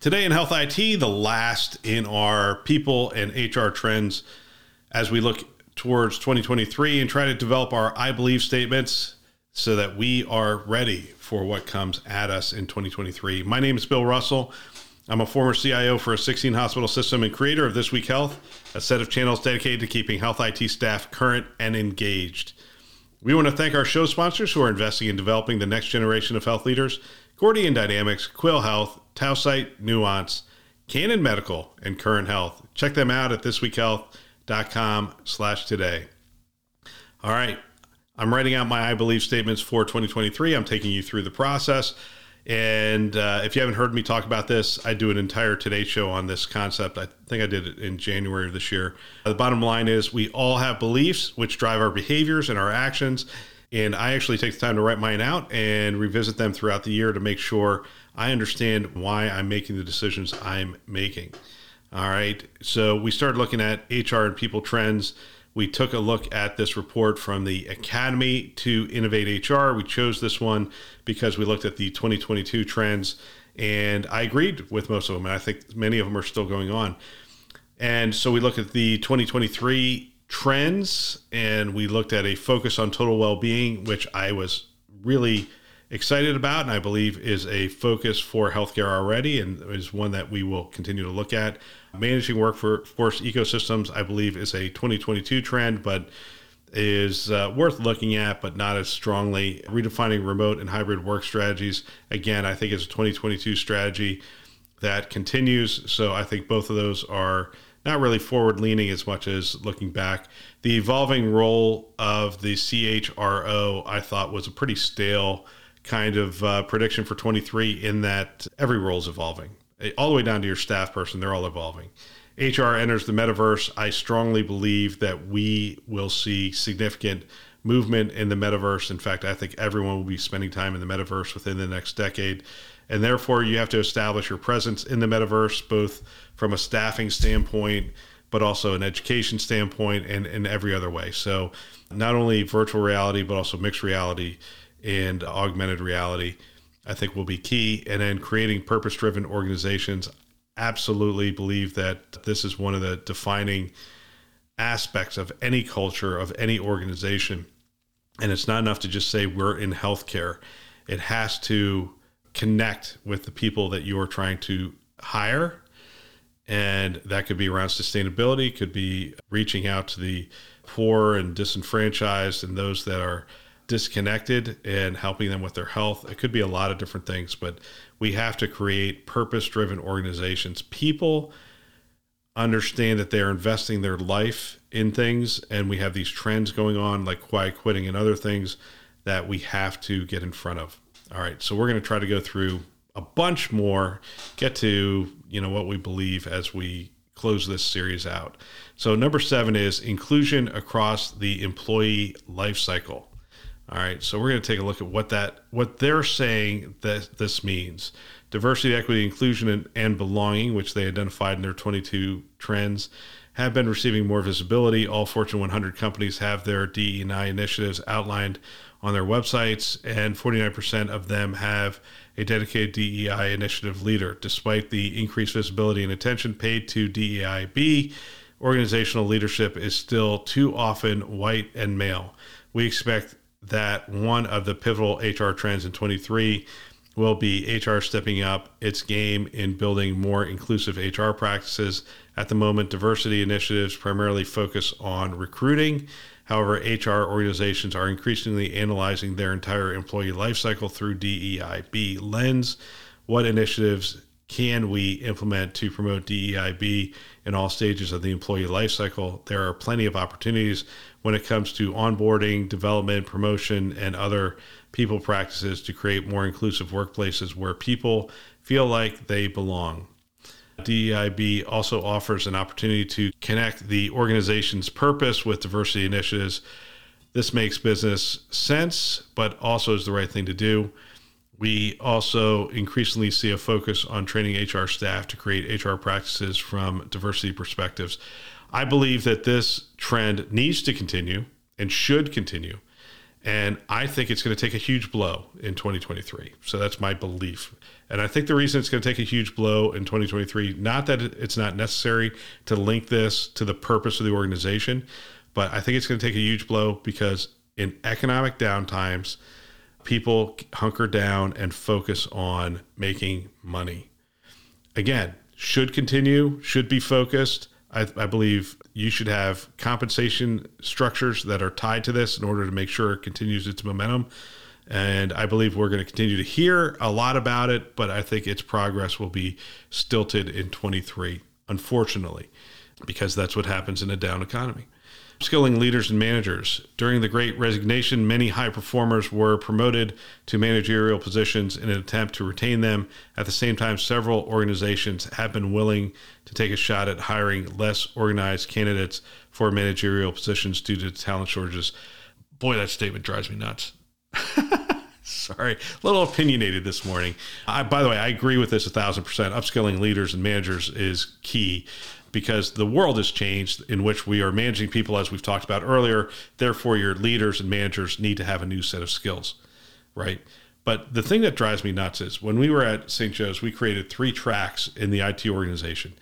Today in Health IT, the last in our people and HR trends as we look towards 2023 and try to develop our I believe statements so that we are ready for what comes at us in 2023. My name is Bill Russell. I'm a former CIO for a 16 hospital system and creator of This Week Health, a set of channels dedicated to keeping health IT staff current and engaged. We want to thank our show sponsors who are investing in developing the next generation of health leaders Gordian Dynamics, Quil Health, Tausight, Nuance, Canon Medical, and Current Health. Check them out at thisweekhealth.com slash today. All right. I'm writing out my I believe statements for 2023. I'm taking you through the process. And uh, if you haven't heard me talk about this, I do an entire Today show on this concept. I think I did it in January of this year. The bottom line is we all have beliefs which drive our behaviors and our actions. And I actually take the time to write mine out and revisit them throughout the year to make sure I understand why I'm making the decisions I'm making. All right. So we started looking at HR and people trends. We took a look at this report from the Academy to Innovate HR. We chose this one because we looked at the 2022 trends and I agreed with most of them. And I think many of them are still going on. And so we looked at the 2023 trends and we looked at a focus on total well-being which i was really excited about and i believe is a focus for healthcare already and is one that we will continue to look at. Managing workforce ecosystems i believe is a 2022 trend but is uh, worth looking at but not as strongly. Redefining remote and hybrid work strategies again i think is a 2022 strategy that continues. So i think both of those are not really forward leaning as much as looking back. The evolving role of the CHRO, I thought, was a pretty stale kind of uh, prediction for 23 in that every role is evolving, all the way down to your staff person, they're all evolving. HR enters the metaverse. I strongly believe that we will see significant movement in the metaverse. In fact, I think everyone will be spending time in the metaverse within the next decade. And therefore, you have to establish your presence in the metaverse, both from a staffing standpoint, but also an education standpoint and in every other way. So, not only virtual reality, but also mixed reality and augmented reality, I think will be key. And then creating purpose driven organizations. Absolutely believe that this is one of the defining aspects of any culture, of any organization. And it's not enough to just say we're in healthcare, it has to connect with the people that you're trying to hire. And that could be around sustainability, could be reaching out to the poor and disenfranchised and those that are disconnected and helping them with their health. It could be a lot of different things, but we have to create purpose driven organizations. People understand that they're investing their life in things, and we have these trends going on, like quiet quitting and other things that we have to get in front of. All right, so we're going to try to go through a bunch more, get to you know what we believe as we close this series out. So number seven is inclusion across the employee life cycle. All right, so we're going to take a look at what that what they're saying that this means. Diversity, equity, inclusion, and, and belonging, which they identified in their 22 trends, have been receiving more visibility. All Fortune 100 companies have their DE&I initiatives outlined on their websites, and 49% of them have a dedicated DEI initiative leader. Despite the increased visibility and attention paid to DEIB, organizational leadership is still too often white and male. We expect that one of the pivotal HR trends in 23 will be HR stepping up its game in building more inclusive HR practices. At the moment, diversity initiatives primarily focus on recruiting However, HR organizations are increasingly analyzing their entire employee lifecycle through DEIB lens. What initiatives can we implement to promote DEIB in all stages of the employee lifecycle? There are plenty of opportunities when it comes to onboarding, development, promotion, and other people practices to create more inclusive workplaces where people feel like they belong. DEIB also offers an opportunity to connect the organization's purpose with diversity initiatives. This makes business sense, but also is the right thing to do. We also increasingly see a focus on training HR staff to create HR practices from diversity perspectives. I believe that this trend needs to continue and should continue. And I think it's going to take a huge blow in 2023. So that's my belief. And I think the reason it's going to take a huge blow in 2023, not that it's not necessary to link this to the purpose of the organization, but I think it's going to take a huge blow because in economic downtimes, people hunker down and focus on making money. Again, should continue, should be focused. I, I, believe you should have compensation structures that are tied to this in order to make sure it continues its momentum. And I believe we're going to continue to hear a lot about it, but I think its progress will be stilted in 23, unfortunately, because that's what happens in a down economy. Skilling leaders and managers. During the Great Resignation, many high performers were promoted to managerial positions in an attempt to retain them. At the same time, several organizations have been willing to take a shot at hiring less organized candidates for managerial positions due to talent shortages. Boy, that statement drives me nuts. Sorry, a little opinionated this morning. I, by the way, I agree with this a thousand percent. Upskilling leaders and managers is key because the world has changed in which we are managing people, as we've talked about earlier. Therefore, your leaders and managers need to have a new set of skills, right? But the thing that drives me nuts is when we were at St. Joe's, we created three tracks in the IT organization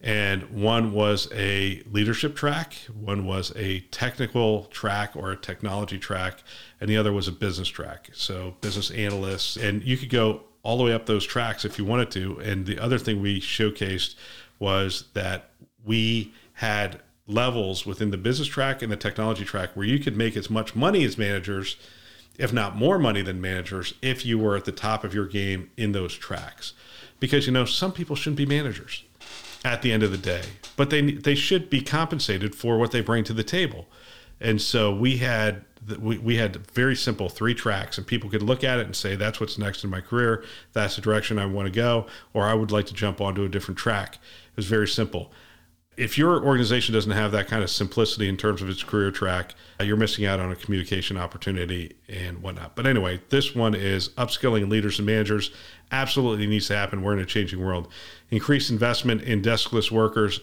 and one was a leadership track, one was a technical track or a technology track, and the other was a business track. So business analysts, and you could go all the way up those tracks if you wanted to. And the other thing we showcased was that we had levels within the business track and the technology track where you could make as much money as managers, if not more money than managers, if you were at the top of your game in those tracks. Because you know, some people shouldn't be managers at the end of the day, but they they should be compensated for what they bring to the table. And so we had we, we had very simple three tracks, and people could look at it and say, "That's what's next in my career. That's the direction I want to go," or "I would like to jump onto a different track." It was very simple. If your organization doesn't have that kind of simplicity in terms of its career track, uh, you're missing out on a communication opportunity and whatnot. But anyway, this one is upskilling leaders and managers. Absolutely needs to happen. We're in a changing world increased investment in deskless workers.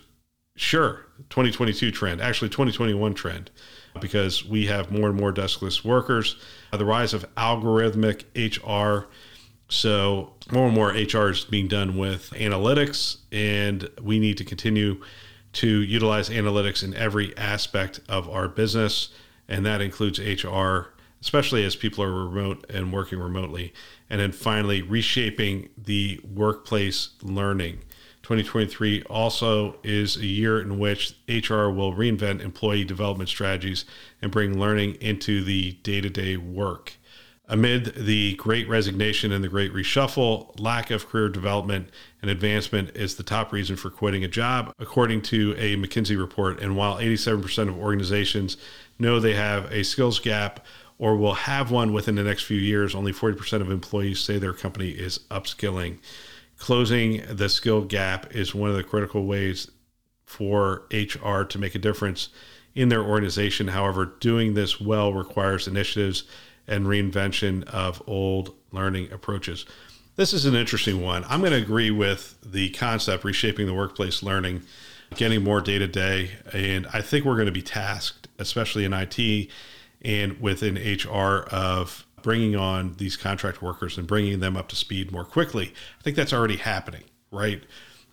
Sure, 2022 trend, actually 2021 trend, because we have more and more deskless workers. Uh, the rise of algorithmic HR. So more and more HR is being done with analytics, and we need to continue to utilize analytics in every aspect of our business, and that includes HR, especially as people are remote and working remotely. And then finally, reshaping the workplace learning. 2023 also is a year in which HR will reinvent employee development strategies and bring learning into the day to day work. Amid the great resignation and the great reshuffle, lack of career development and advancement is the top reason for quitting a job, according to a McKinsey report. And while 87% of organizations know they have a skills gap, or will have one within the next few years, only 40% of employees say their company is upskilling. Closing the skill gap is one of the critical ways for HR to make a difference in their organization. However, doing this well requires initiatives and reinvention of old learning approaches. This is an interesting one. I'm going to agree with the concept reshaping the workplace learning, getting more day to day. And I think we're going to be tasked, especially in IT, and within HR of bringing on these contract workers and bringing them up to speed more quickly. I think that's already happening, right?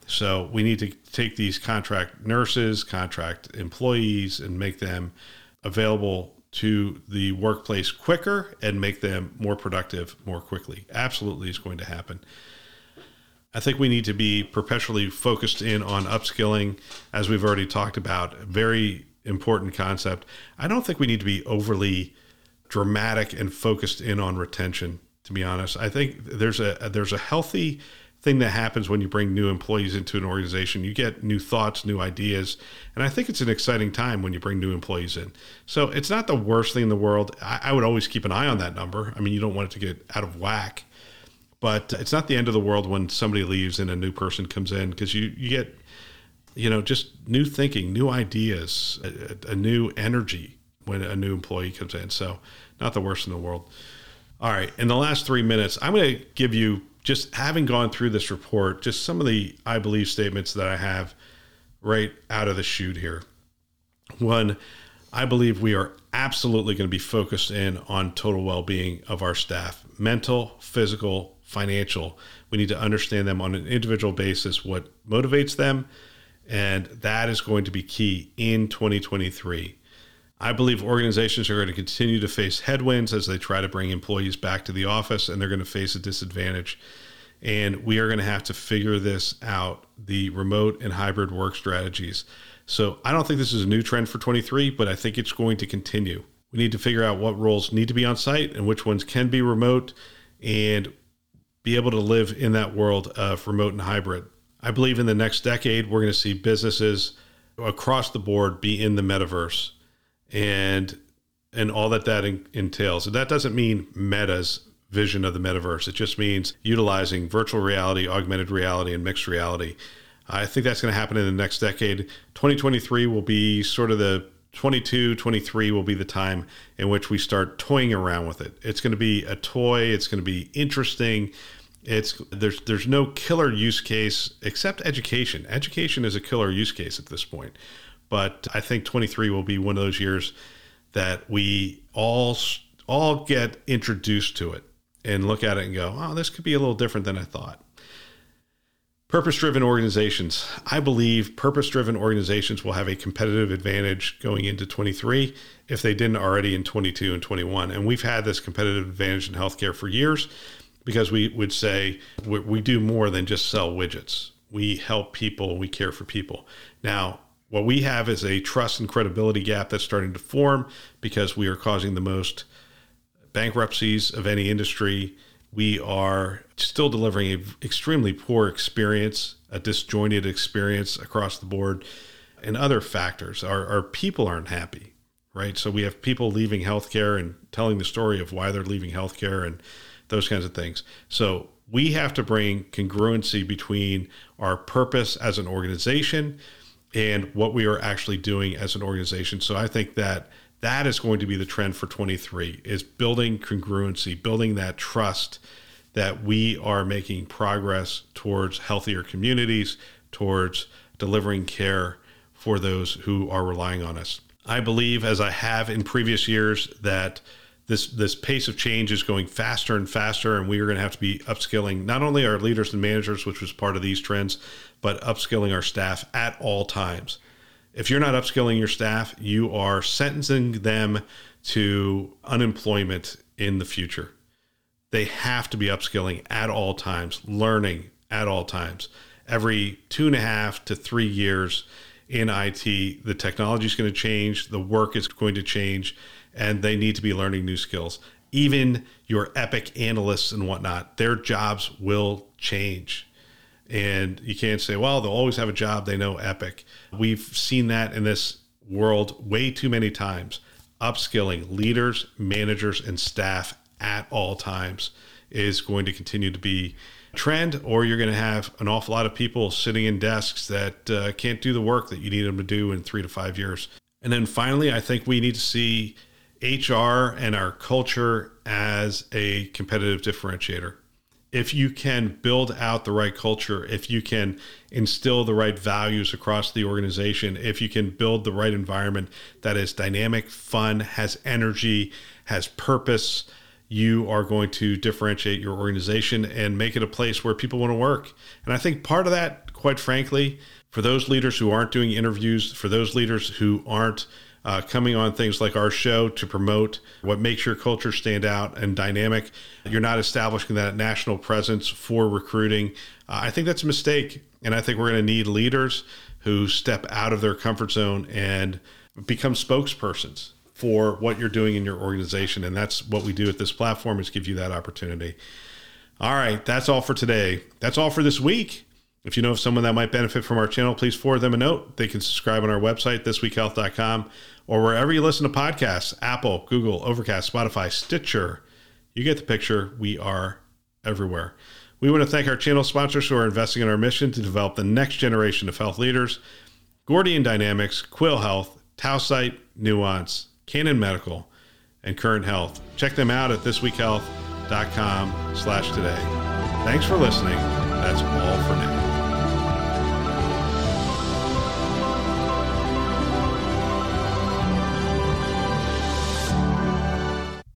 So we need to take these contract nurses, contract employees, and make them available to the workplace quicker and make them more productive more quickly. Absolutely is going to happen. I think we need to be perpetually focused in on upskilling, as we've already talked about. Very important concept. I don't think we need to be overly dramatic and focused in on retention. To be honest, I think there's a there's a healthy thing that happens when you bring new employees into an organization. You get new thoughts, new ideas, and I think it's an exciting time when you bring new employees in. So it's not the worst thing in the world. I, I would always keep an eye on that number. I mean, you don't want it to get out of whack, but it's not the end of the world when somebody leaves and a new person comes in because you, you get, you know, just new thinking, new ideas, a, a new energy when a new employee comes in. So, not the worst in the world. All right. In the last three minutes, I'm going to give you just having gone through this report, just some of the I believe statements that I have right out of the chute here. One, I believe we are absolutely going to be focused in on total well being of our staff mental, physical, financial. We need to understand them on an individual basis, what motivates them. And that is going to be key in 2023. I believe organizations are going to continue to face headwinds as they try to bring employees back to the office, and they're going to face a disadvantage. And we are going to have to figure this out the remote and hybrid work strategies. So I don't think this is a new trend for 23, but I think it's going to continue. We need to figure out what roles need to be on site and which ones can be remote and be able to live in that world of remote and hybrid. I believe in the next decade, we're going to see businesses across the board be in the metaverse and and all that that entails. And that doesn't mean Meta's vision of the metaverse. It just means utilizing virtual reality, augmented reality, and mixed reality. I think that's going to happen in the next decade. 2023 will be sort of the 22, 23 will be the time in which we start toying around with it. It's going to be a toy. It's going to be interesting. It's there's there's no killer use case except education. Education is a killer use case at this point. But I think 23 will be one of those years that we all all get introduced to it and look at it and go, "Oh, this could be a little different than I thought." Purpose driven organizations. I believe purpose driven organizations will have a competitive advantage going into 23 if they didn't already in 22 and 21. And we've had this competitive advantage in healthcare for years because we would say we do more than just sell widgets. We help people, we care for people. Now, what we have is a trust and credibility gap that's starting to form because we are causing the most bankruptcies of any industry. We are still delivering an extremely poor experience, a disjointed experience across the board, and other factors. Our, our people aren't happy, right? So we have people leaving healthcare and telling the story of why they're leaving healthcare and those kinds of things. So we have to bring congruency between our purpose as an organization and what we are actually doing as an organization. So I think that that is going to be the trend for 23 is building congruency, building that trust that we are making progress towards healthier communities, towards delivering care for those who are relying on us. I believe as I have in previous years that this this pace of change is going faster and faster and we are going to have to be upskilling not only our leaders and managers which was part of these trends but upskilling our staff at all times. If you're not upskilling your staff, you are sentencing them to unemployment in the future. They have to be upskilling at all times, learning at all times. Every two and a half to three years in IT, the technology is going to change, the work is going to change, and they need to be learning new skills. Even your Epic analysts and whatnot, their jobs will change and you can't say, well, they'll always have a job. They know Epic. We've seen that in this world way too many times. Upskilling leaders, managers, and staff at all times is going to continue to be trend, or you're going to have an awful lot of people sitting in desks that uh, can't do the work that you need them to do in three to five years. And then finally, I think we need to see HR and our culture as a competitive differentiator if you can build out the right culture, if you can instill the right values across the organization, if you can build the right environment that is dynamic, fun, has energy, has purpose, you are going to differentiate your organization and make it a place where people want to work. And I think part of that, quite frankly, for those leaders who aren't doing interviews, for those leaders who aren't uh, coming on things like our show to promote what makes your culture stand out and dynamic. You're not establishing that national presence for recruiting. Uh, I think that's a mistake. And I think we're going to need leaders who step out of their comfort zone and become spokespersons for what you're doing in your organization. And that's what we do at this platform is give you that opportunity. All right, that's all for today. That's all for this week. If you know of someone that might benefit from our channel, please forward them a note. They can subscribe on our website, thisweekhealth.com, or wherever you listen to podcasts Apple, Google, Overcast, Spotify, Stitcher. You get the picture. We are everywhere. We want to thank our channel sponsors who are investing in our mission to develop the next generation of health leaders Gordian Dynamics, Quil Health, Tausight, Nuance, Canon Medical, and Current Health. Check them out at thisweekhealth.com slash today. Thanks for listening. That's all for now.